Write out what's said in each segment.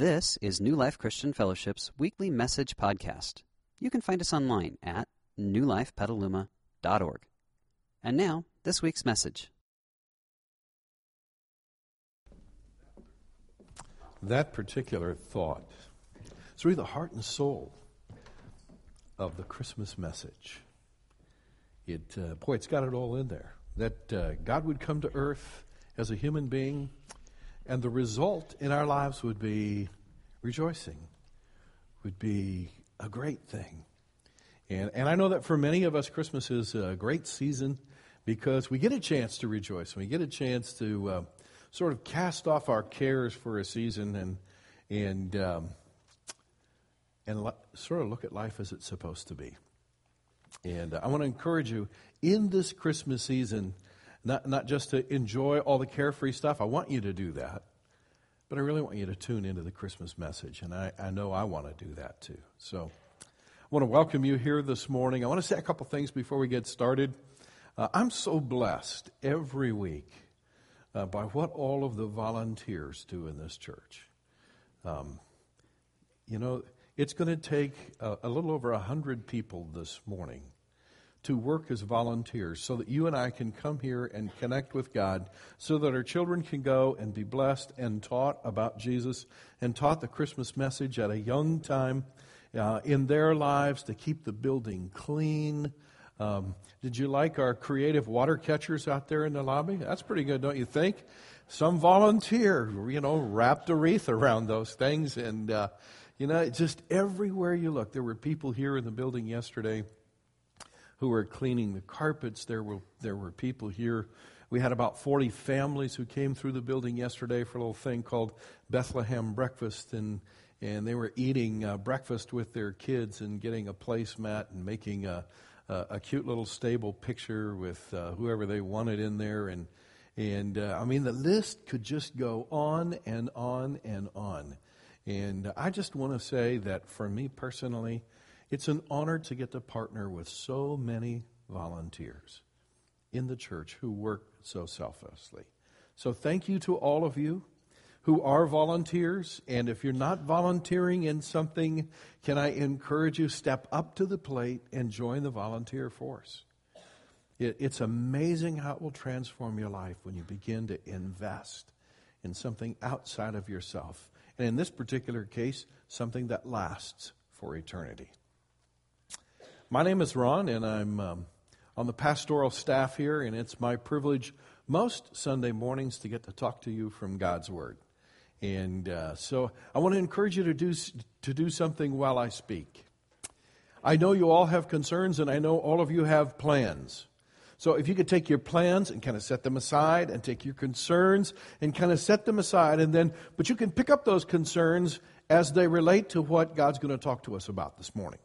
This is New Life Christian Fellowship's weekly message podcast. You can find us online at newlifepetaluma.org. And now, this week's message. That particular thought is really the heart and soul of the Christmas message. It, uh, boy, it's got it all in there. That uh, God would come to earth as a human being and the result in our lives would be rejoicing, would be a great thing. And, and I know that for many of us, Christmas is a great season because we get a chance to rejoice. We get a chance to uh, sort of cast off our cares for a season and, and, um, and lo- sort of look at life as it's supposed to be. And uh, I want to encourage you in this Christmas season not, not just to enjoy all the carefree stuff. I want you to do that. But I really want you to tune into the Christmas message. And I, I know I want to do that too. So I want to welcome you here this morning. I want to say a couple things before we get started. Uh, I'm so blessed every week uh, by what all of the volunteers do in this church. Um, you know, it's going to take a, a little over 100 people this morning to work as volunteers so that you and I can come here and connect with God so that our children can go and be blessed and taught about Jesus and taught the Christmas message at a young time uh, in their lives to keep the building clean. Um, did you like our creative water catchers out there in the lobby? That's pretty good, don't you think? Some volunteer, you know, wrapped a wreath around those things. And, uh, you know, just everywhere you look, there were people here in the building yesterday who were cleaning the carpets. There were, there were people here. We had about 40 families who came through the building yesterday for a little thing called Bethlehem Breakfast. And, and they were eating uh, breakfast with their kids and getting a placemat and making a, a, a cute little stable picture with uh, whoever they wanted in there. And, and uh, I mean, the list could just go on and on and on. And I just want to say that for me personally, it's an honor to get to partner with so many volunteers in the church who work so selflessly. So thank you to all of you who are volunteers. And if you're not volunteering in something, can I encourage you step up to the plate and join the volunteer force? It, it's amazing how it will transform your life when you begin to invest in something outside of yourself. And in this particular case, something that lasts for eternity. My name is Ron, and I'm um, on the pastoral staff here, and it's my privilege most Sunday mornings to get to talk to you from God's Word. And uh, so I want to encourage you to do, to do something while I speak. I know you all have concerns, and I know all of you have plans. So if you could take your plans and kind of set them aside, and take your concerns and kind of set them aside, and then, but you can pick up those concerns as they relate to what God's going to talk to us about this morning.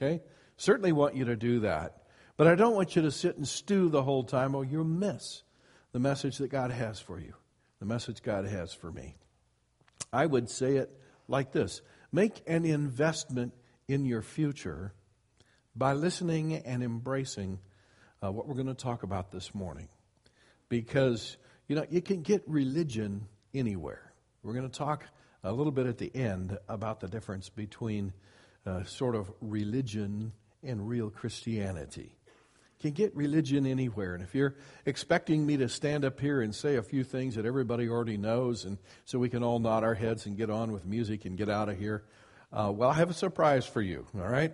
Okay? Certainly want you to do that. But I don't want you to sit and stew the whole time or you'll miss the message that God has for you, the message God has for me. I would say it like this Make an investment in your future by listening and embracing uh, what we're going to talk about this morning. Because, you know, you can get religion anywhere. We're going to talk a little bit at the end about the difference between uh, sort of religion and real Christianity. Can get religion anywhere. And if you're expecting me to stand up here and say a few things that everybody already knows, and so we can all nod our heads and get on with music and get out of here, uh, well, I have a surprise for you, all right?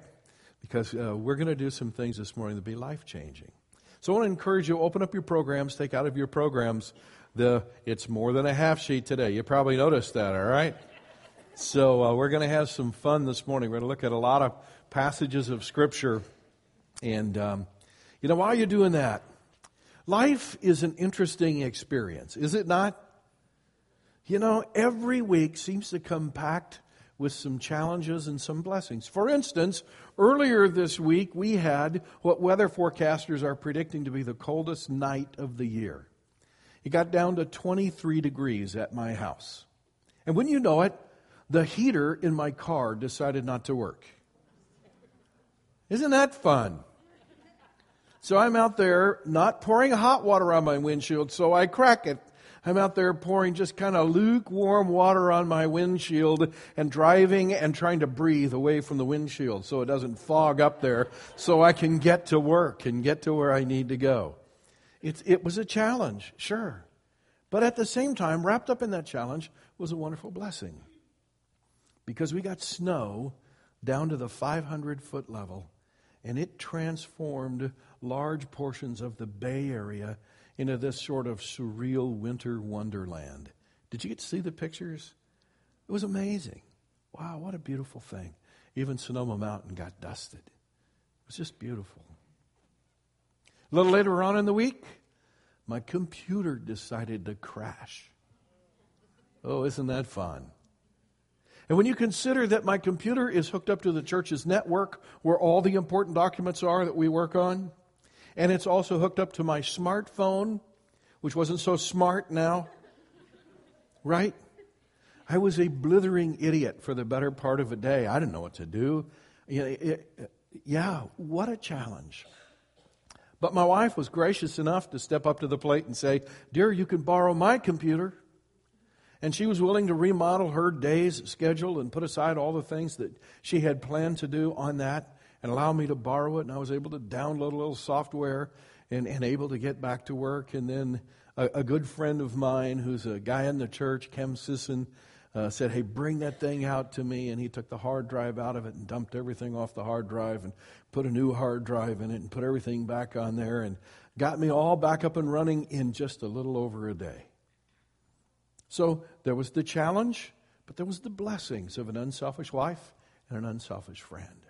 Because uh, we're going to do some things this morning that be life changing. So I want to encourage you open up your programs, take out of your programs the it's more than a half sheet today. You probably noticed that, all right? So uh, we're going to have some fun this morning. We're going to look at a lot of passages of Scripture. And, um, you know, while you're doing that, life is an interesting experience, is it not? You know, every week seems to come packed with some challenges and some blessings. For instance, earlier this week we had what weather forecasters are predicting to be the coldest night of the year. It got down to 23 degrees at my house. And when you know it, the heater in my car decided not to work. Isn't that fun? So I'm out there not pouring hot water on my windshield, so I crack it. I'm out there pouring just kind of lukewarm water on my windshield and driving and trying to breathe away from the windshield so it doesn't fog up there so I can get to work and get to where I need to go. It, it was a challenge, sure. But at the same time, wrapped up in that challenge was a wonderful blessing. Because we got snow down to the 500 foot level, and it transformed large portions of the Bay Area into this sort of surreal winter wonderland. Did you get to see the pictures? It was amazing. Wow, what a beautiful thing. Even Sonoma Mountain got dusted. It was just beautiful. A little later on in the week, my computer decided to crash. Oh, isn't that fun? And when you consider that my computer is hooked up to the church's network where all the important documents are that we work on, and it's also hooked up to my smartphone, which wasn't so smart now, right? I was a blithering idiot for the better part of a day. I didn't know what to do. Yeah, what a challenge. But my wife was gracious enough to step up to the plate and say, Dear, you can borrow my computer. And she was willing to remodel her day's schedule and put aside all the things that she had planned to do on that and allow me to borrow it. And I was able to download a little software and, and able to get back to work. And then a, a good friend of mine, who's a guy in the church, Kem Sisson, uh, said, Hey, bring that thing out to me. And he took the hard drive out of it and dumped everything off the hard drive and put a new hard drive in it and put everything back on there and got me all back up and running in just a little over a day. So there was the challenge, but there was the blessings of an unselfish wife and an unselfish friend.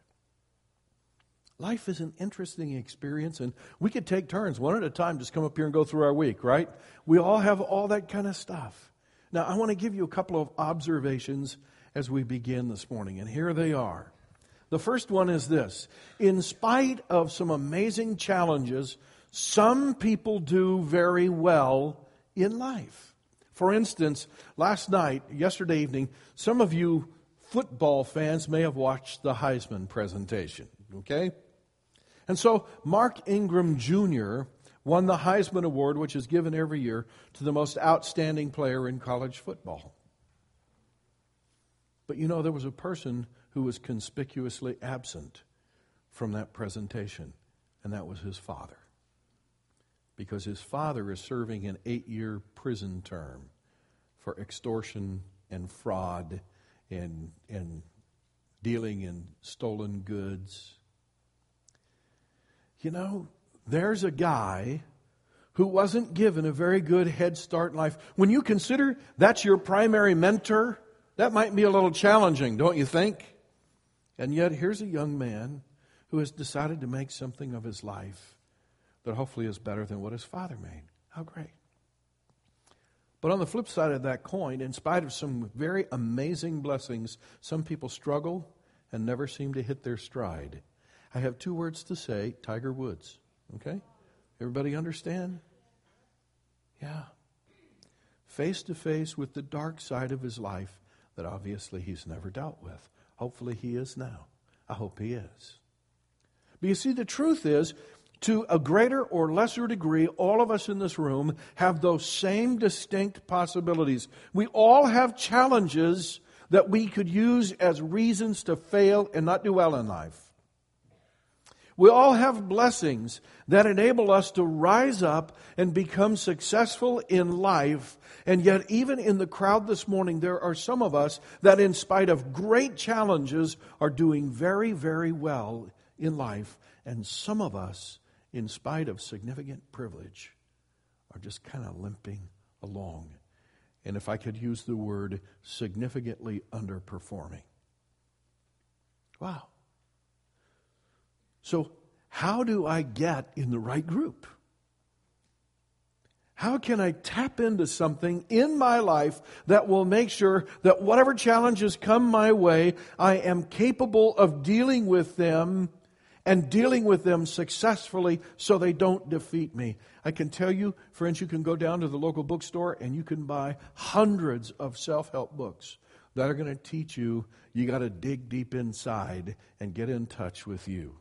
Life is an interesting experience, and we could take turns one at a time, just come up here and go through our week, right? We all have all that kind of stuff. Now, I want to give you a couple of observations as we begin this morning, and here they are. The first one is this In spite of some amazing challenges, some people do very well in life. For instance, last night, yesterday evening, some of you football fans may have watched the Heisman presentation, okay? And so Mark Ingram Jr. won the Heisman Award, which is given every year to the most outstanding player in college football. But you know, there was a person who was conspicuously absent from that presentation, and that was his father because his father is serving an eight year prison term for extortion and fraud and, and dealing in stolen goods. You know, there's a guy who wasn't given a very good head start in life. When you consider that's your primary mentor, that might be a little challenging, don't you think? And yet, here's a young man who has decided to make something of his life that hopefully is better than what his father made. How great. But on the flip side of that coin, in spite of some very amazing blessings, some people struggle and never seem to hit their stride. I have two words to say Tiger Woods. Okay? Everybody understand? Yeah. Face to face with the dark side of his life that obviously he's never dealt with. Hopefully he is now. I hope he is. But you see, the truth is, to a greater or lesser degree, all of us in this room have those same distinct possibilities. We all have challenges that we could use as reasons to fail and not do well in life. We all have blessings that enable us to rise up and become successful in life. And yet, even in the crowd this morning, there are some of us that, in spite of great challenges, are doing very, very well in life. And some of us in spite of significant privilege, are just kind of limping along. And if I could use the word, significantly underperforming. Wow. So, how do I get in the right group? How can I tap into something in my life that will make sure that whatever challenges come my way, I am capable of dealing with them and dealing with them successfully so they don't defeat me. I can tell you, friends, you can go down to the local bookstore and you can buy hundreds of self help books that are going to teach you you got to dig deep inside and get in touch with you.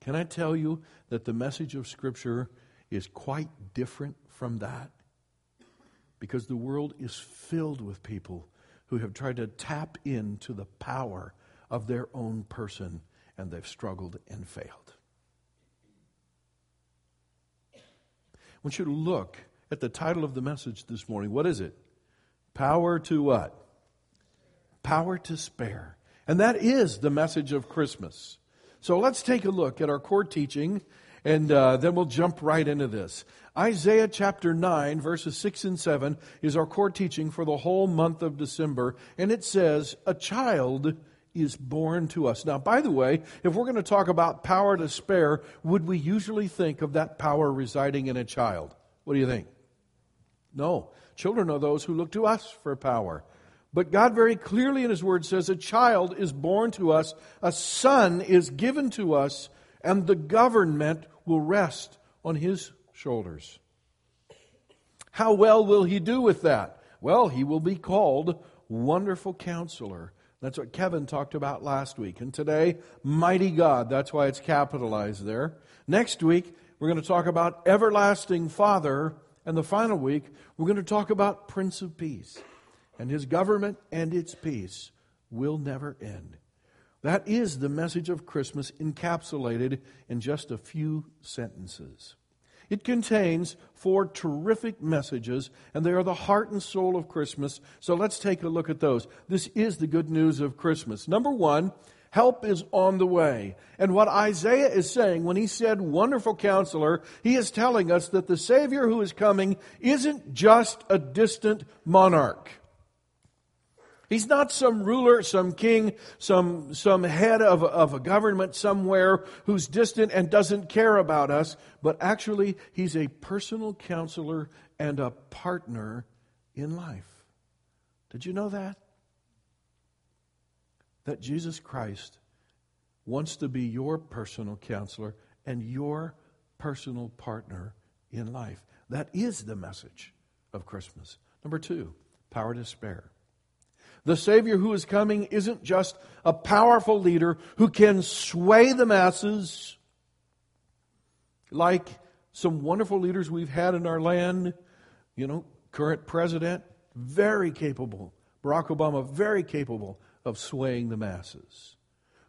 Can I tell you that the message of Scripture is quite different from that? because the world is filled with people who have tried to tap into the power of their own person and they've struggled and failed. I want you to look at the title of the message this morning. What is it? Power to what? Power to spare. And that is the message of Christmas. So let's take a look at our core teaching and uh, then we'll jump right into this. Isaiah chapter 9, verses 6 and 7 is our core teaching for the whole month of December. And it says, A child is born to us. Now, by the way, if we're going to talk about power to spare, would we usually think of that power residing in a child? What do you think? No. Children are those who look to us for power. But God very clearly in His Word says, A child is born to us, a son is given to us, and the government will rest on His shoulders. How well will he do with that? Well, he will be called Wonderful Counselor. That's what Kevin talked about last week. And today, Mighty God. That's why it's capitalized there. Next week, we're going to talk about Everlasting Father. And the final week, we're going to talk about Prince of Peace. And his government and its peace will never end. That is the message of Christmas encapsulated in just a few sentences. It contains four terrific messages, and they are the heart and soul of Christmas. So let's take a look at those. This is the good news of Christmas. Number one, help is on the way. And what Isaiah is saying when he said wonderful counselor, he is telling us that the Savior who is coming isn't just a distant monarch. He's not some ruler, some king, some, some head of, of a government somewhere who's distant and doesn't care about us, but actually, he's a personal counselor and a partner in life. Did you know that? That Jesus Christ wants to be your personal counselor and your personal partner in life. That is the message of Christmas. Number two, power to spare. The Savior who is coming isn't just a powerful leader who can sway the masses like some wonderful leaders we've had in our land. You know, current president, very capable. Barack Obama, very capable of swaying the masses.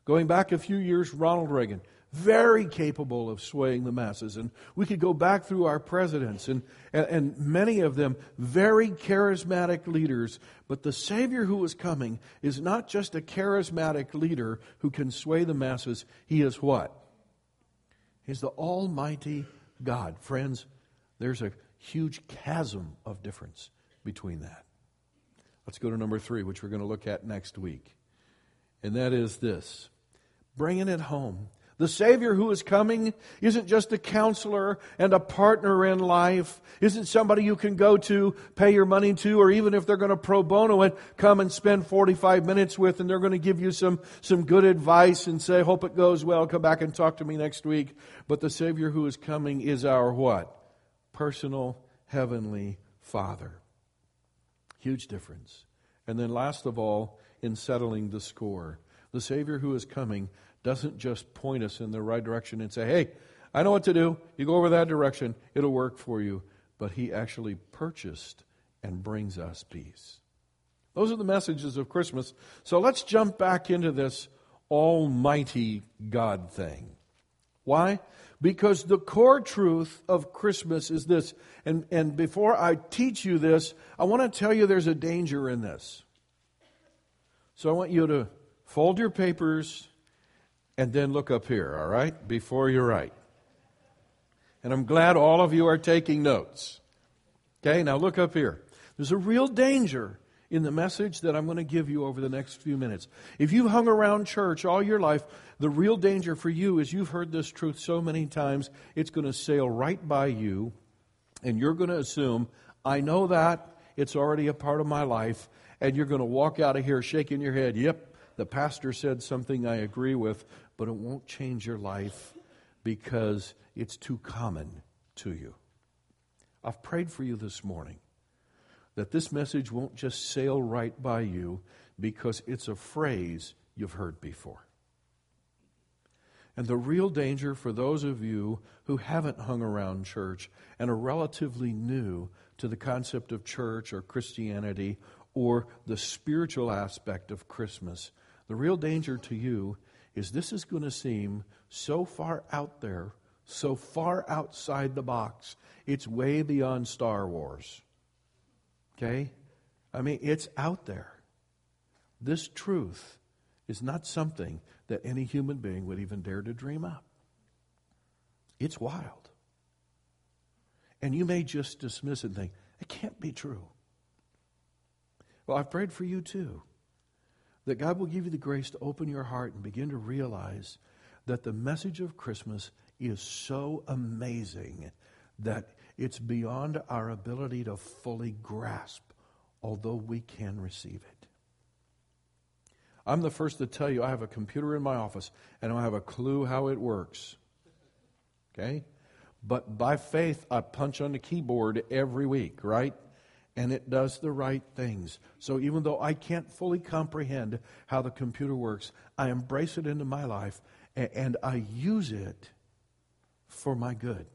Going back a few years, Ronald Reagan, very capable of swaying the masses. And we could go back through our presidents, and, and, and, many of them very charismatic leaders. But the Savior who is coming is not just a charismatic leader who can sway the masses. He is what? He's the Almighty God. Friends, there's a huge chasm of difference between that. Let's go to number three, which we're going to look at next week. And that is this bringing it home the Savior who is coming isn't just a counselor and a partner in life, isn't somebody you can go to, pay your money to, or even if they're going to pro bono it, come and spend 45 minutes with and they're going to give you some, some good advice and say, hope it goes well, come back and talk to me next week. But the Savior who is coming is our what? Personal heavenly Father. Huge difference. And then last of all, in settling the score. The Savior who is coming doesn't just point us in the right direction and say, hey, I know what to do. You go over that direction, it'll work for you. But He actually purchased and brings us peace. Those are the messages of Christmas. So let's jump back into this Almighty God thing. Why? Because the core truth of Christmas is this. And, and before I teach you this, I want to tell you there's a danger in this. So I want you to fold your papers and then look up here, all right? Before you write. And I'm glad all of you are taking notes. Okay, now look up here. There's a real danger in the message that I'm going to give you over the next few minutes. If you've hung around church all your life, the real danger for you is you've heard this truth so many times, it's going to sail right by you, and you're going to assume, I know that, it's already a part of my life, and you're going to walk out of here shaking your head, yep, the pastor said something I agree with, but it won't change your life because it's too common to you. I've prayed for you this morning that this message won't just sail right by you because it's a phrase you've heard before. And the real danger for those of you who haven't hung around church and are relatively new to the concept of church or Christianity or the spiritual aspect of Christmas. The real danger to you is this is going to seem so far out there, so far outside the box. It's way beyond Star Wars. Okay? I mean, it's out there. This truth is not something that any human being would even dare to dream up. It's wild. And you may just dismiss it and think, it can't be true. Well, I've prayed for you too. That God will give you the grace to open your heart and begin to realize that the message of Christmas is so amazing that it's beyond our ability to fully grasp, although we can receive it. I'm the first to tell you I have a computer in my office and I don't have a clue how it works. Okay? But by faith, I punch on the keyboard every week, right? And it does the right things. So even though I can't fully comprehend how the computer works, I embrace it into my life and I use it for my good.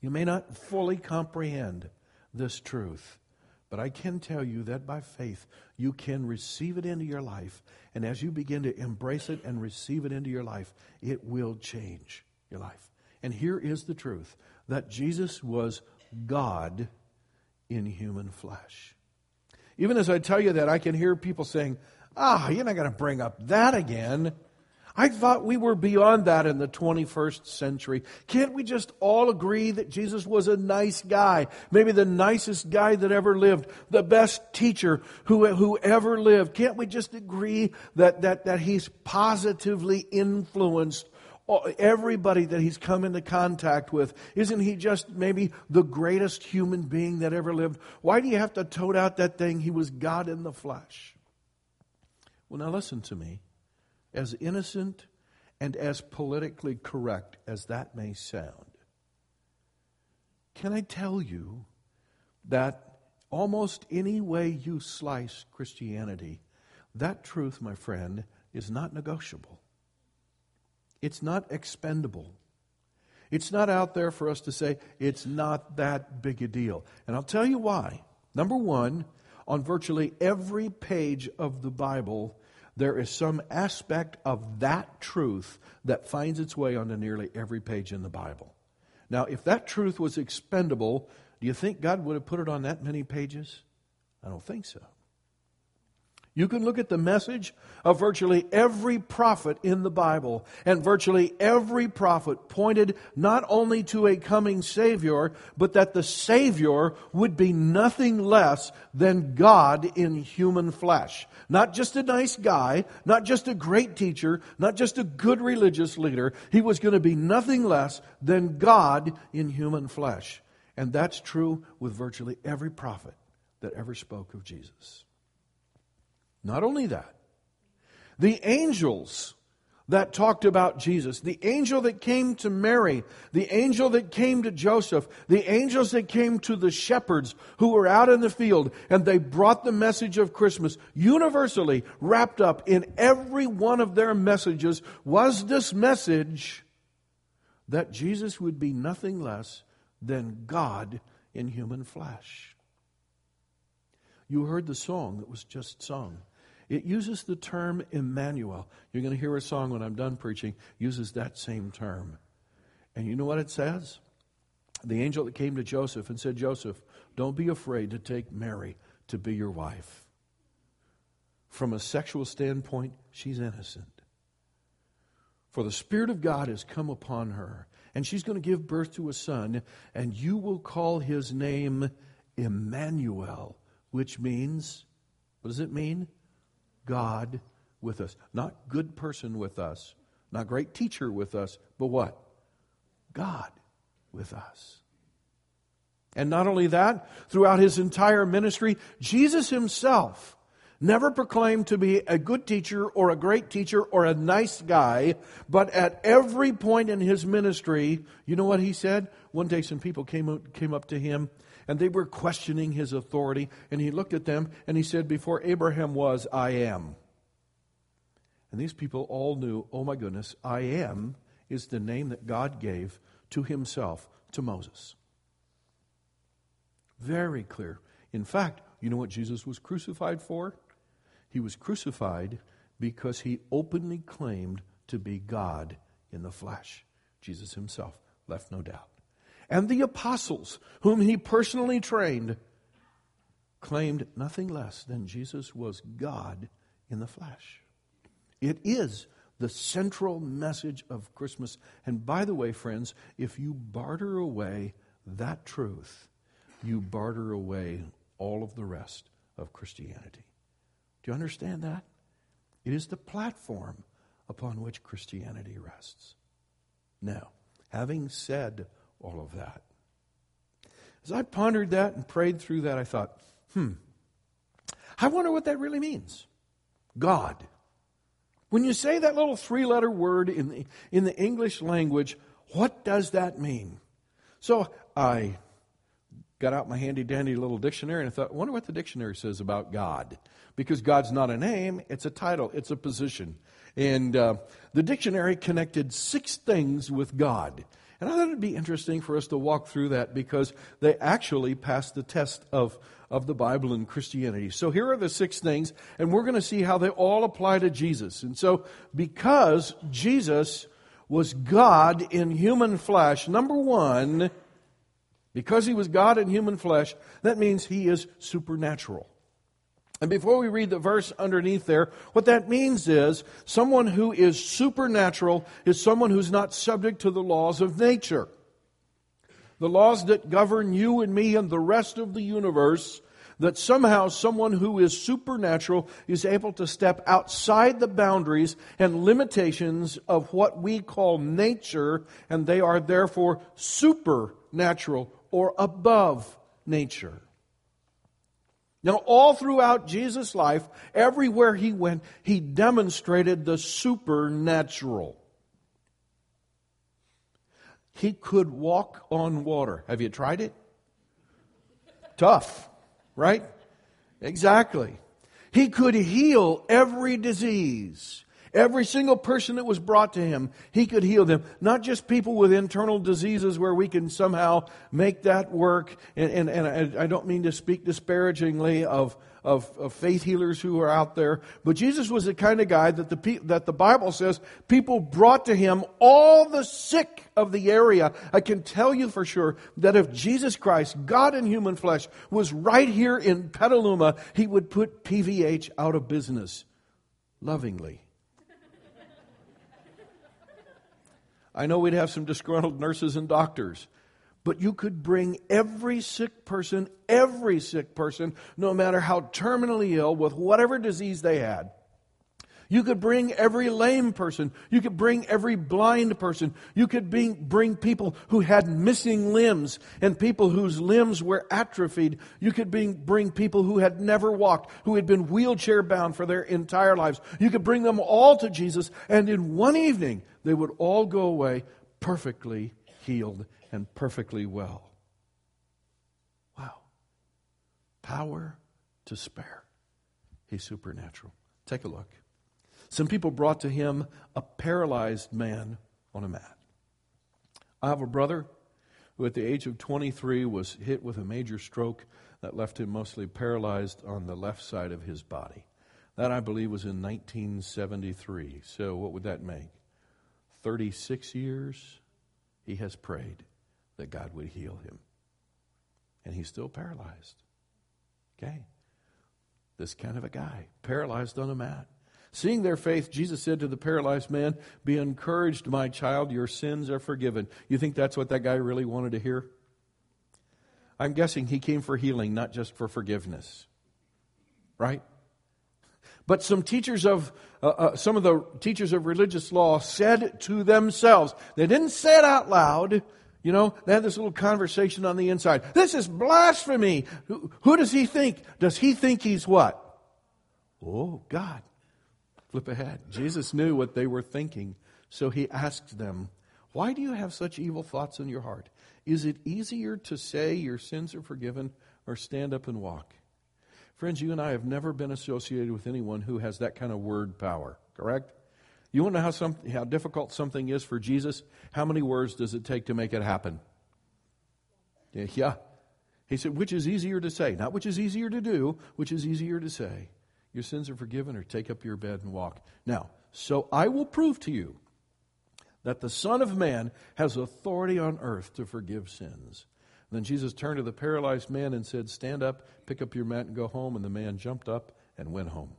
You may not fully comprehend this truth, but I can tell you that by faith, you can receive it into your life. And as you begin to embrace it and receive it into your life, it will change your life. And here is the truth that Jesus was God in human flesh. Even as I tell you that, I can hear people saying, Ah, you're not going to bring up that again. I thought we were beyond that in the 21st century. Can't we just all agree that Jesus was a nice guy? Maybe the nicest guy that ever lived, the best teacher who, who ever lived. Can't we just agree that, that, that he's positively influenced Oh, everybody that he's come into contact with. Isn't he just maybe the greatest human being that ever lived? Why do you have to tote out that thing? He was God in the flesh. Well, now listen to me as innocent and as politically correct as that may sound, can I tell you that almost any way you slice Christianity, that truth, my friend, is not negotiable. It's not expendable. It's not out there for us to say it's not that big a deal. And I'll tell you why. Number one, on virtually every page of the Bible, there is some aspect of that truth that finds its way onto nearly every page in the Bible. Now, if that truth was expendable, do you think God would have put it on that many pages? I don't think so. You can look at the message of virtually every prophet in the Bible, and virtually every prophet pointed not only to a coming Savior, but that the Savior would be nothing less than God in human flesh. Not just a nice guy, not just a great teacher, not just a good religious leader. He was going to be nothing less than God in human flesh. And that's true with virtually every prophet that ever spoke of Jesus. Not only that, the angels that talked about Jesus, the angel that came to Mary, the angel that came to Joseph, the angels that came to the shepherds who were out in the field, and they brought the message of Christmas universally wrapped up in every one of their messages was this message that Jesus would be nothing less than God in human flesh. You heard the song that was just sung. It uses the term Emmanuel. You're going to hear a song when I'm done preaching, uses that same term. And you know what it says? The angel that came to Joseph and said, Joseph, don't be afraid to take Mary to be your wife. From a sexual standpoint, she's innocent. For the Spirit of God has come upon her, and she's going to give birth to a son, and you will call his name Emmanuel, which means, what does it mean? God with us. Not good person with us, not great teacher with us, but what? God with us. And not only that, throughout his entire ministry, Jesus himself never proclaimed to be a good teacher or a great teacher or a nice guy, but at every point in his ministry, you know what he said? One day some people came, came up to him and they were questioning his authority. And he looked at them and he said, Before Abraham was, I am. And these people all knew, oh my goodness, I am is the name that God gave to himself to Moses. Very clear. In fact, you know what Jesus was crucified for? He was crucified because he openly claimed to be God in the flesh. Jesus himself left no doubt. And the apostles, whom he personally trained, claimed nothing less than Jesus was God in the flesh. It is the central message of Christmas. And by the way, friends, if you barter away that truth, you barter away all of the rest of Christianity. Do you understand that? It is the platform upon which Christianity rests. Now, having said all of that, as I pondered that and prayed through that, I thought, hmm, I wonder what that really means. God. When you say that little three letter word in the, in the English language, what does that mean? So I got out my handy dandy little dictionary and I thought, I wonder what the dictionary says about God. Because God's not a name, it's a title, it's a position. And uh, the dictionary connected six things with God. And I thought it'd be interesting for us to walk through that because they actually passed the test of, of the Bible and Christianity. So here are the six things, and we're going to see how they all apply to Jesus. And so, because Jesus was God in human flesh, number one, because he was God in human flesh, that means he is supernatural. And before we read the verse underneath there, what that means is someone who is supernatural is someone who's not subject to the laws of nature. The laws that govern you and me and the rest of the universe, that somehow someone who is supernatural is able to step outside the boundaries and limitations of what we call nature, and they are therefore supernatural or above nature. Now, all throughout Jesus' life, everywhere he went, he demonstrated the supernatural. He could walk on water. Have you tried it? Tough, right? Exactly. He could heal every disease. Every single person that was brought to him, he could heal them. Not just people with internal diseases where we can somehow make that work. And, and, and I don't mean to speak disparagingly of, of, of, faith healers who are out there, but Jesus was the kind of guy that the, that the Bible says people brought to him all the sick of the area. I can tell you for sure that if Jesus Christ, God in human flesh, was right here in Petaluma, he would put PVH out of business lovingly. I know we'd have some disgruntled nurses and doctors, but you could bring every sick person, every sick person, no matter how terminally ill, with whatever disease they had. You could bring every lame person. You could bring every blind person. You could bring, bring people who had missing limbs and people whose limbs were atrophied. You could bring, bring people who had never walked, who had been wheelchair bound for their entire lives. You could bring them all to Jesus, and in one evening, they would all go away perfectly healed and perfectly well. Wow. Power to spare. He's supernatural. Take a look. Some people brought to him a paralyzed man on a mat. I have a brother who, at the age of 23, was hit with a major stroke that left him mostly paralyzed on the left side of his body. That, I believe, was in 1973. So, what would that make? 36 years, he has prayed that God would heal him. And he's still paralyzed. Okay? This kind of a guy, paralyzed on a mat. Seeing their faith, Jesus said to the paralyzed man, Be encouraged, my child, your sins are forgiven. You think that's what that guy really wanted to hear? I'm guessing he came for healing, not just for forgiveness. Right? But some teachers of, uh, uh, some of the teachers of religious law said to themselves, they didn't say it out loud, you know, they had this little conversation on the inside. This is blasphemy. Who, who does he think? Does he think he's what? Oh, God. Flip ahead. Jesus knew what they were thinking, so he asked them, Why do you have such evil thoughts in your heart? Is it easier to say your sins are forgiven or stand up and walk? Friends, you and I have never been associated with anyone who has that kind of word power, correct? You want to know how, some, how difficult something is for Jesus? How many words does it take to make it happen? Yeah. He said, which is easier to say? Not which is easier to do, which is easier to say. Your sins are forgiven, or take up your bed and walk. Now, so I will prove to you that the Son of Man has authority on earth to forgive sins. And then Jesus turned to the paralyzed man and said, Stand up, pick up your mat, and go home. And the man jumped up and went home.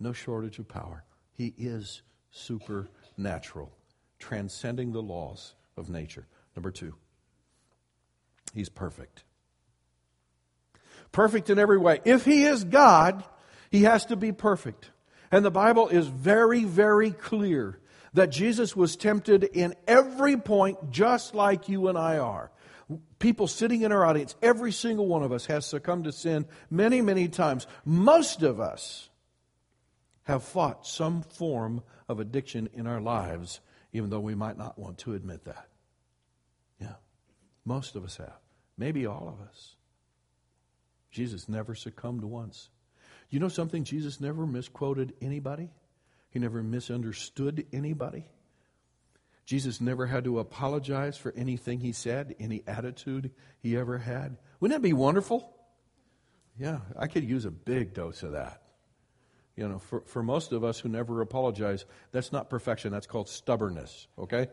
No shortage of power. He is supernatural, transcending the laws of nature. Number two, he's perfect. Perfect in every way. If he is God, he has to be perfect. And the Bible is very, very clear that Jesus was tempted in every point, just like you and I are. People sitting in our audience, every single one of us has succumbed to sin many, many times. Most of us have fought some form of addiction in our lives, even though we might not want to admit that. Yeah, most of us have. Maybe all of us. Jesus never succumbed once. You know something? Jesus never misquoted anybody, he never misunderstood anybody. Jesus never had to apologize for anything he said, any attitude he ever had. Wouldn't that be wonderful? Yeah, I could use a big dose of that. You know, for, for most of us who never apologize, that's not perfection, that's called stubbornness, okay?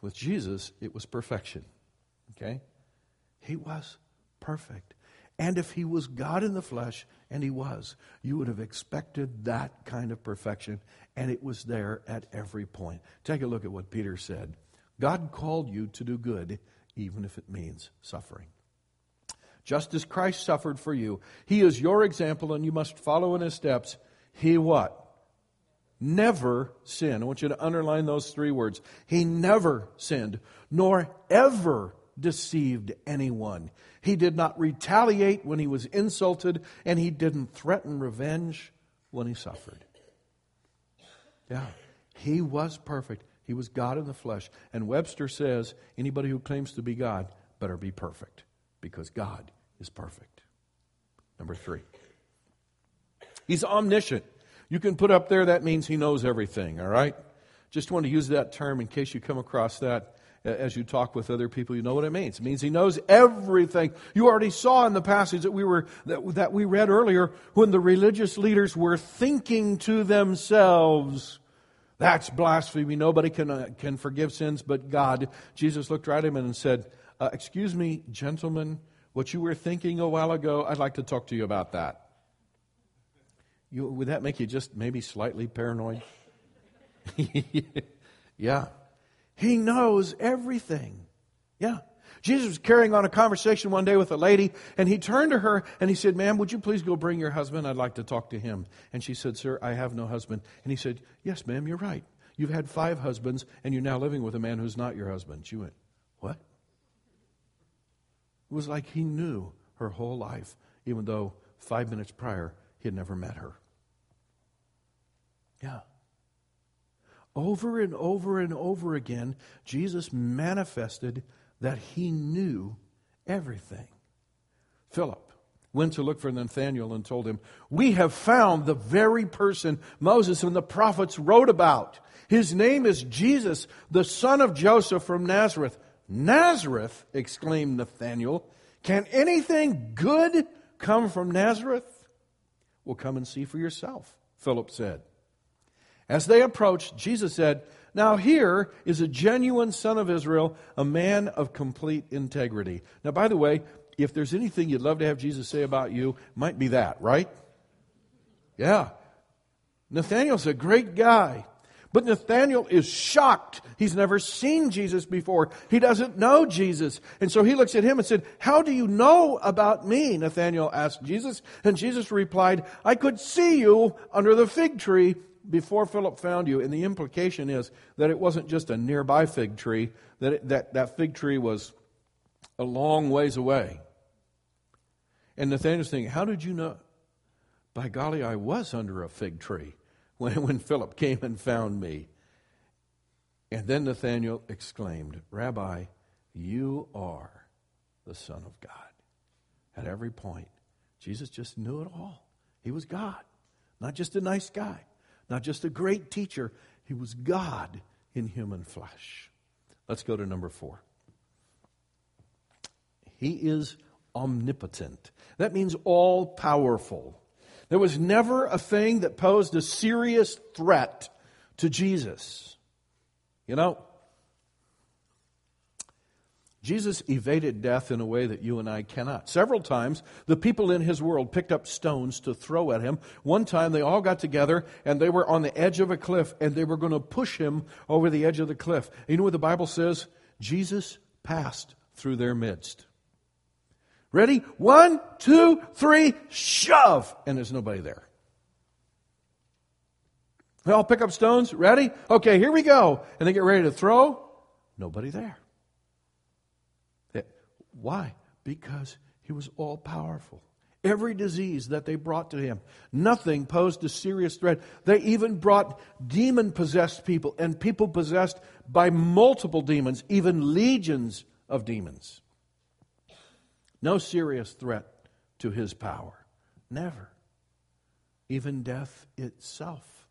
With Jesus, it was perfection, okay? He was perfect. And if he was God in the flesh, and he was, you would have expected that kind of perfection, and it was there at every point. Take a look at what Peter said God called you to do good, even if it means suffering. Just as Christ suffered for you, he is your example, and you must follow in his steps. He what? Never sinned. I want you to underline those three words. He never sinned, nor ever deceived anyone. He did not retaliate when he was insulted, and he didn't threaten revenge when he suffered. Yeah, he was perfect. He was God in the flesh. And Webster says anybody who claims to be God better be perfect because God is perfect. Number three, he's omniscient. You can put up there, that means he knows everything, all right? Just want to use that term in case you come across that as you talk with other people, you know what it means. It means he knows everything. You already saw in the passage that we were that, that we read earlier when the religious leaders were thinking to themselves, "That's blasphemy. Nobody can uh, can forgive sins but God." Jesus looked right at him and said, uh, "Excuse me, gentlemen, what you were thinking a while ago. I'd like to talk to you about that." You, would that make you just maybe slightly paranoid? yeah. He knows everything. Yeah. Jesus was carrying on a conversation one day with a lady, and he turned to her and he said, Ma'am, would you please go bring your husband? I'd like to talk to him. And she said, Sir, I have no husband. And he said, Yes, ma'am, you're right. You've had five husbands, and you're now living with a man who's not your husband. She went, What? It was like he knew her whole life, even though five minutes prior he had never met her. Yeah. Over and over and over again, Jesus manifested that he knew everything. Philip went to look for Nathanael and told him, We have found the very person Moses and the prophets wrote about. His name is Jesus, the son of Joseph from Nazareth. Nazareth, exclaimed Nathanael. Can anything good come from Nazareth? Well, come and see for yourself, Philip said. As they approached, Jesus said, Now here is a genuine son of Israel, a man of complete integrity. Now, by the way, if there's anything you'd love to have Jesus say about you, might be that, right? Yeah. Nathaniel's a great guy. But Nathaniel is shocked. He's never seen Jesus before. He doesn't know Jesus. And so he looks at him and said, How do you know about me? Nathaniel asked Jesus. And Jesus replied, I could see you under the fig tree before Philip found you, and the implication is that it wasn't just a nearby fig tree, that it, that, that fig tree was a long ways away. And Nathaniel's thinking, How did you know? By golly, I was under a fig tree when, when Philip came and found me. And then Nathanael exclaimed, Rabbi, you are the Son of God. At every point, Jesus just knew it all. He was God, not just a nice guy not just a great teacher, he was God in human flesh. Let's go to number four. He is omnipotent. That means all powerful. There was never a thing that posed a serious threat to Jesus. You know, Jesus evaded death in a way that you and I cannot. Several times, the people in his world picked up stones to throw at him. One time, they all got together and they were on the edge of a cliff and they were going to push him over the edge of the cliff. You know what the Bible says? Jesus passed through their midst. Ready? One, two, three, shove! And there's nobody there. They all pick up stones. Ready? Okay, here we go. And they get ready to throw. Nobody there. Why? Because he was all powerful. Every disease that they brought to him, nothing posed a serious threat. They even brought demon possessed people and people possessed by multiple demons, even legions of demons. No serious threat to his power. Never. Even death itself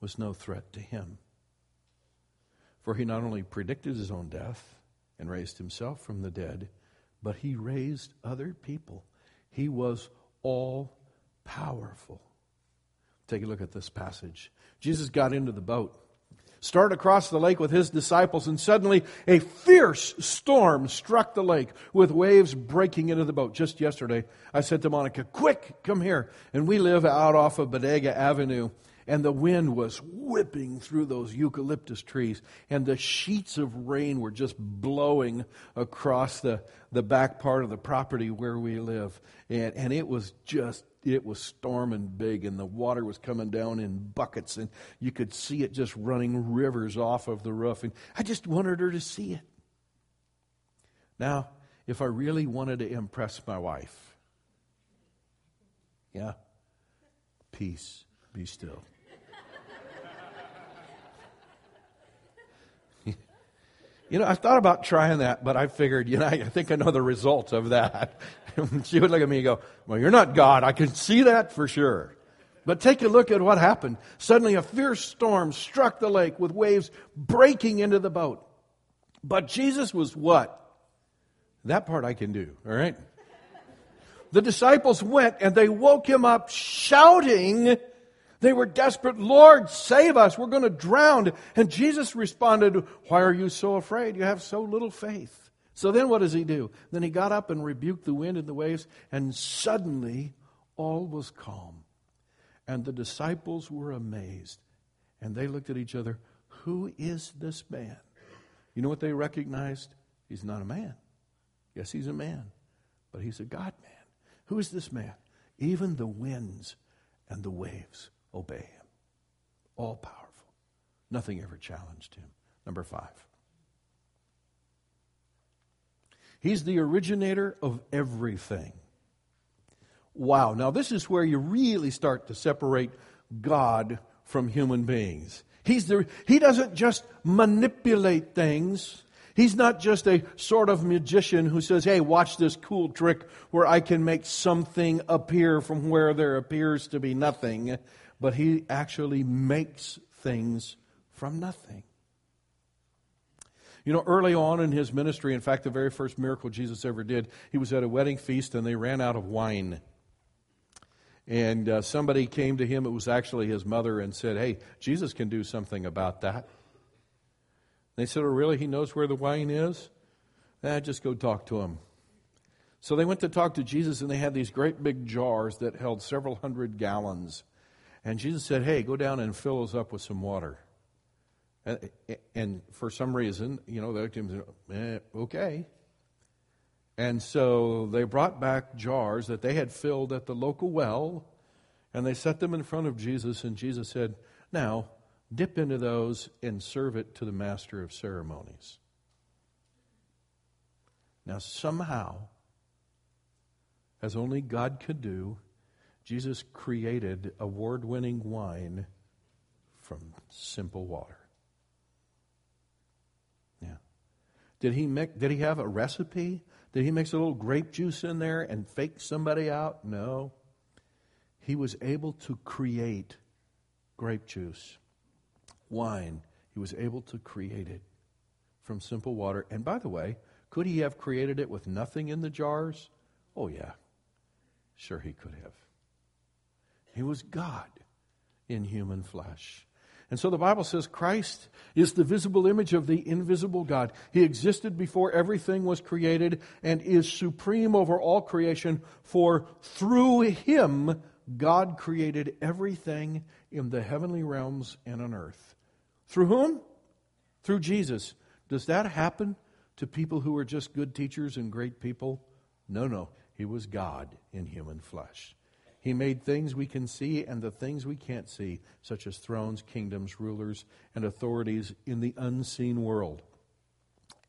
was no threat to him. For he not only predicted his own death and raised himself from the dead, but he raised other people. He was all powerful. Take a look at this passage. Jesus got into the boat started across the lake with his disciples, and suddenly a fierce storm struck the lake with waves breaking into the boat. Just yesterday, I said to Monica, Quick, come here. And we live out off of Bodega Avenue, and the wind was whipping through those eucalyptus trees, and the sheets of rain were just blowing across the, the back part of the property where we live. And, and it was just it was storming big and the water was coming down in buckets and you could see it just running rivers off of the roof. And i just wanted her to see it. Now if i really wanted to impress my wife yeah peace be still You know, I thought about trying that, but I figured, you know, I think I know the result of that. she would look at me and go, Well, you're not God. I can see that for sure. But take a look at what happened. Suddenly, a fierce storm struck the lake with waves breaking into the boat. But Jesus was what? That part I can do, all right? The disciples went and they woke him up shouting, they were desperate. Lord, save us. We're going to drown. And Jesus responded, Why are you so afraid? You have so little faith. So then what does he do? Then he got up and rebuked the wind and the waves, and suddenly all was calm. And the disciples were amazed. And they looked at each other, Who is this man? You know what they recognized? He's not a man. Yes, he's a man, but he's a God man. Who is this man? Even the winds and the waves obey him. All powerful. Nothing ever challenged him. Number five. He's the originator of everything. Wow. Now, this is where you really start to separate God from human beings. He's the, he doesn't just manipulate things. He's not just a sort of magician who says, hey, watch this cool trick where I can make something appear from where there appears to be nothing but he actually makes things from nothing. You know, early on in his ministry, in fact, the very first miracle Jesus ever did, he was at a wedding feast and they ran out of wine. And uh, somebody came to him, it was actually his mother, and said, Hey, Jesus can do something about that. They said, Oh, really? He knows where the wine is? Eh, just go talk to him. So they went to talk to Jesus, and they had these great big jars that held several hundred gallons. And Jesus said, Hey, go down and fill us up with some water. And, and for some reason, you know, they said, eh, okay. And so they brought back jars that they had filled at the local well, and they set them in front of Jesus, and Jesus said, Now, dip into those and serve it to the master of ceremonies. Now, somehow, as only God could do, Jesus created award winning wine from simple water. Yeah. Did he make did he have a recipe? Did he mix a little grape juice in there and fake somebody out? No. He was able to create grape juice, wine. He was able to create it from simple water. And by the way, Could he have created it with nothing in the jars? Oh, yeah. Sure, he could have. He was God in human flesh. And so the Bible says Christ is the visible image of the invisible God. He existed before everything was created and is supreme over all creation, for through him God created everything in the heavenly realms and on earth. Through whom? Through Jesus. Does that happen to people who are just good teachers and great people? No, no. He was God in human flesh. He made things we can see and the things we can't see, such as thrones, kingdoms, rulers, and authorities in the unseen world.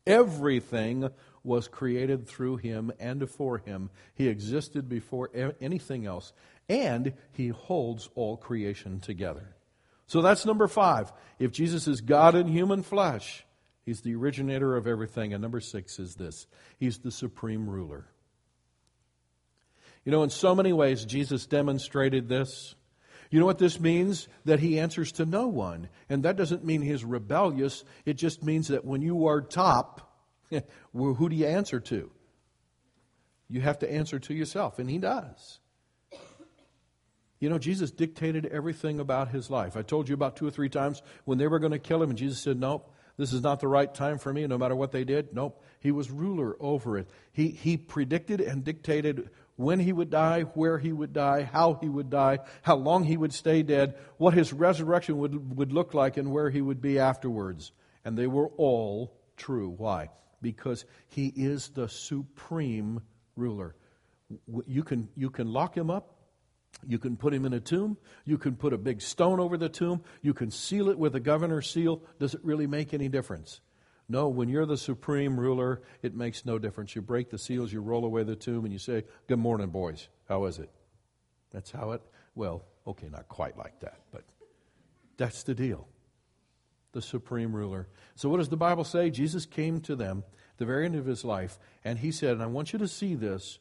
Everything was created through him and for him. He existed before anything else, and he holds all creation together. So that's number five. If Jesus is God in human flesh, he's the originator of everything. And number six is this He's the supreme ruler. You know, in so many ways, Jesus demonstrated this. You know what this means? That he answers to no one. And that doesn't mean he's rebellious. It just means that when you are top, who do you answer to? You have to answer to yourself, and he does. You know, Jesus dictated everything about his life. I told you about two or three times when they were going to kill him, and Jesus said, Nope, this is not the right time for me, no matter what they did. Nope. He was ruler over it. He, he predicted and dictated when he would die, where he would die, how he would die, how long he would stay dead, what his resurrection would, would look like, and where he would be afterwards. And they were all true. Why? Because he is the supreme ruler. You can, you can lock him up. You can put him in a tomb. You can put a big stone over the tomb. You can seal it with a governor's seal. Does it really make any difference? No, when you're the supreme ruler, it makes no difference. You break the seals, you roll away the tomb, and you say, Good morning, boys. How is it? That's how it, well, okay, not quite like that, but that's the deal. The supreme ruler. So, what does the Bible say? Jesus came to them at the very end of his life, and he said, and I want you to see this.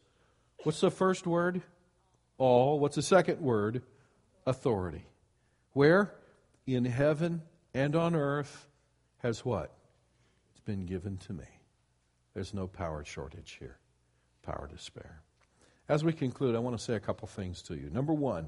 What's the first word? All. What's the second word? Authority. Where? In heaven and on earth has what? Been given to me. There's no power shortage here, power to spare. As we conclude, I want to say a couple things to you. Number one,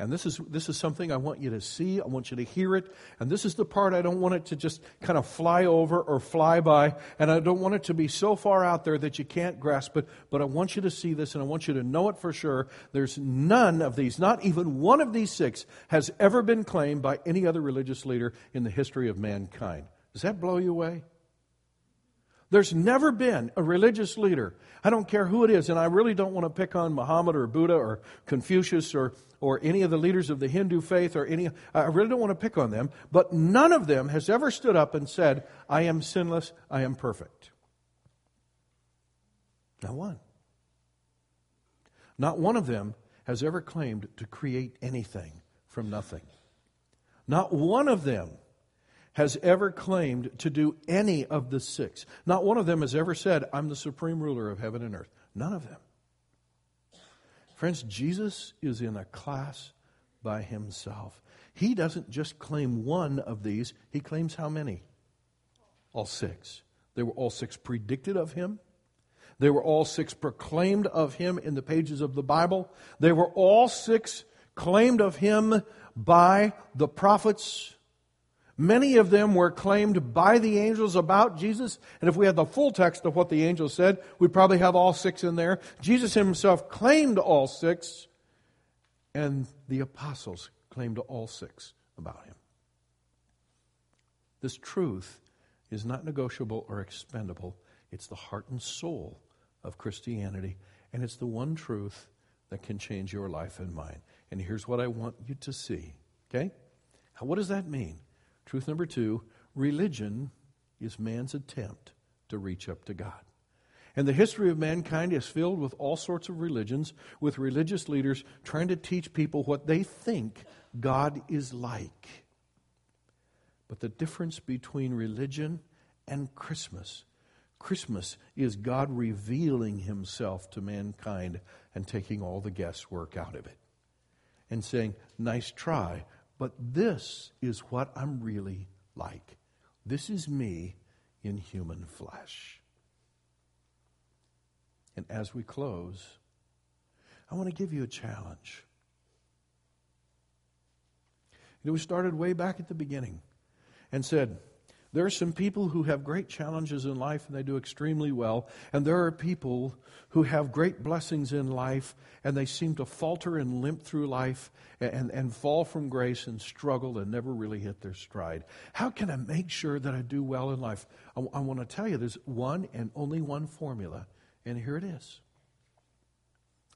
and this is, this is something I want you to see, I want you to hear it, and this is the part I don't want it to just kind of fly over or fly by, and I don't want it to be so far out there that you can't grasp it, but I want you to see this and I want you to know it for sure. There's none of these, not even one of these six, has ever been claimed by any other religious leader in the history of mankind. Does that blow you away? There's never been a religious leader, I don't care who it is, and I really don't want to pick on Muhammad or Buddha or Confucius or, or any of the leaders of the Hindu faith or any, I really don't want to pick on them, but none of them has ever stood up and said, I am sinless, I am perfect. Not one. Not one of them has ever claimed to create anything from nothing. Not one of them has ever claimed to do any of the six. Not one of them has ever said, I'm the supreme ruler of heaven and earth. None of them. Friends, Jesus is in a class by himself. He doesn't just claim one of these, he claims how many? All six. They were all six predicted of him. They were all six proclaimed of him in the pages of the Bible. They were all six claimed of him by the prophets Many of them were claimed by the angels about Jesus. And if we had the full text of what the angels said, we'd probably have all six in there. Jesus himself claimed all six, and the apostles claimed all six about him. This truth is not negotiable or expendable. It's the heart and soul of Christianity, and it's the one truth that can change your life and mine. And here's what I want you to see. Okay? Now, what does that mean? Truth number two religion is man's attempt to reach up to God. And the history of mankind is filled with all sorts of religions, with religious leaders trying to teach people what they think God is like. But the difference between religion and Christmas Christmas is God revealing himself to mankind and taking all the guesswork out of it and saying, Nice try, but this is what I'm really like. This is me in human flesh. And as we close, I want to give you a challenge. we started way back at the beginning and said, there are some people who have great challenges in life and they do extremely well. And there are people who have great blessings in life and they seem to falter and limp through life and, and fall from grace and struggle and never really hit their stride. How can I make sure that I do well in life? I, I want to tell you there's one and only one formula, and here it is.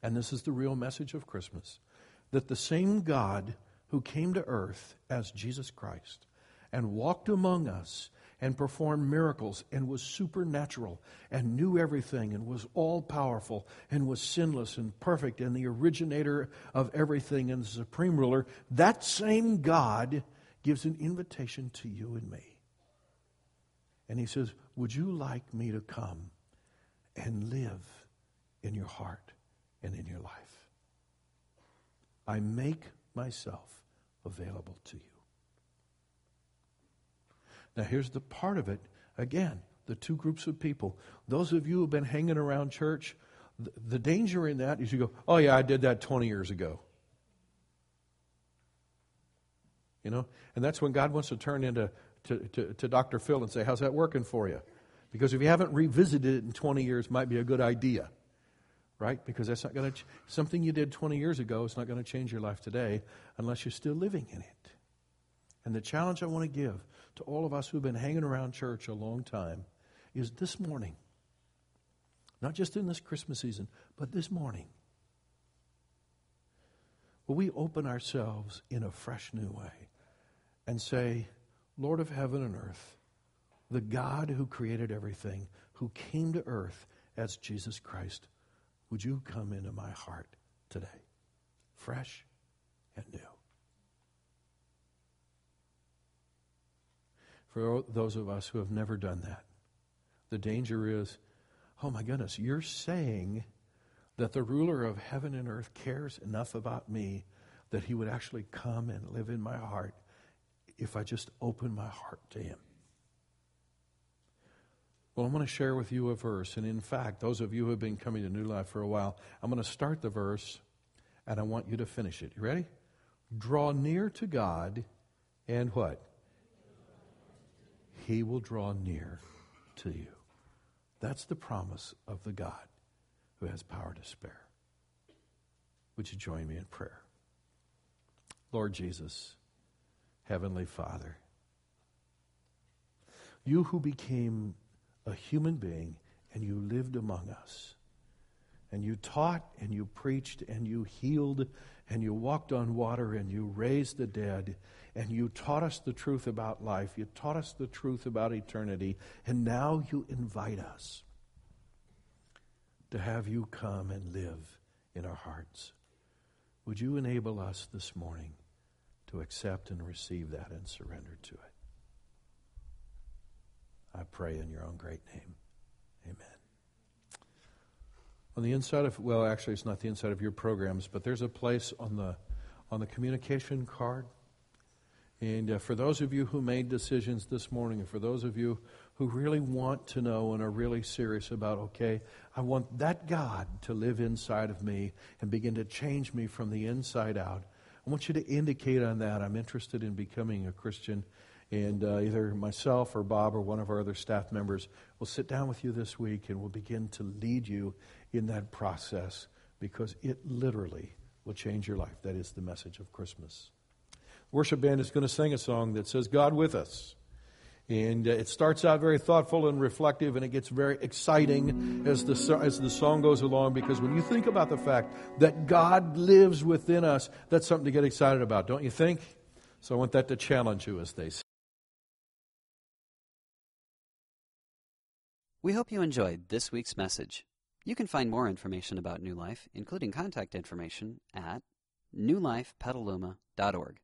And this is the real message of Christmas that the same God who came to earth as Jesus Christ and walked among us and performed miracles and was supernatural and knew everything and was all powerful and was sinless and perfect and the originator of everything and the supreme ruler, that same God gives an invitation to you and me. And he says, Would you like me to come and live in your heart and in your life? I make myself available to you. Now, here's the part of it again the two groups of people. Those of you who have been hanging around church, the, the danger in that is you go, oh, yeah, I did that 20 years ago. You know? And that's when God wants to turn into to, to, to Dr. Phil and say, how's that working for you? Because if you haven't revisited it in 20 years, might be a good idea. Right? Because that's not going to, ch- something you did 20 years ago is not going to change your life today unless you're still living in it. And the challenge I want to give to all of us who've been hanging around church a long time is this morning, not just in this Christmas season, but this morning, will we open ourselves in a fresh new way and say, Lord of heaven and earth, the God who created everything, who came to earth as Jesus Christ, would you come into my heart today, fresh and new? For those of us who have never done that. The danger is, oh my goodness, you're saying that the ruler of heaven and earth cares enough about me that he would actually come and live in my heart if I just open my heart to him. Well, I'm going to share with you a verse. And in fact, those of you who have been coming to New Life for a while, I'm going to start the verse and I want you to finish it. You ready? Draw near to God and what? He will draw near to you. That's the promise of the God who has power to spare. Would you join me in prayer? Lord Jesus, Heavenly Father, you who became a human being and you lived among us, and you taught and you preached and you healed and you walked on water and you raised the dead and you taught us the truth about life. You taught us the truth about eternity. And now you invite us to have you come and live in our hearts. Would you enable us this morning to accept and receive that and surrender to it? I pray in your own great name. Amen. On the inside of, well, actually, it's not the inside of your programs, but there's a place on the, on the communication card and uh, for those of you who made decisions this morning, and for those of you who really want to know and are really serious about, okay, I want that God to live inside of me and begin to change me from the inside out. I want you to indicate on that I'm interested in becoming a Christian. And uh, either myself or Bob or one of our other staff members will sit down with you this week and we'll begin to lead you in that process because it literally will change your life. That is the message of Christmas worship band is going to sing a song that says, God with us. And uh, it starts out very thoughtful and reflective, and it gets very exciting as the, as the song goes along because when you think about the fact that God lives within us, that's something to get excited about, don't you think? So I want that to challenge you as they say. We hope you enjoyed this week's message. You can find more information about New Life, including contact information, at newlifepetaluma.org.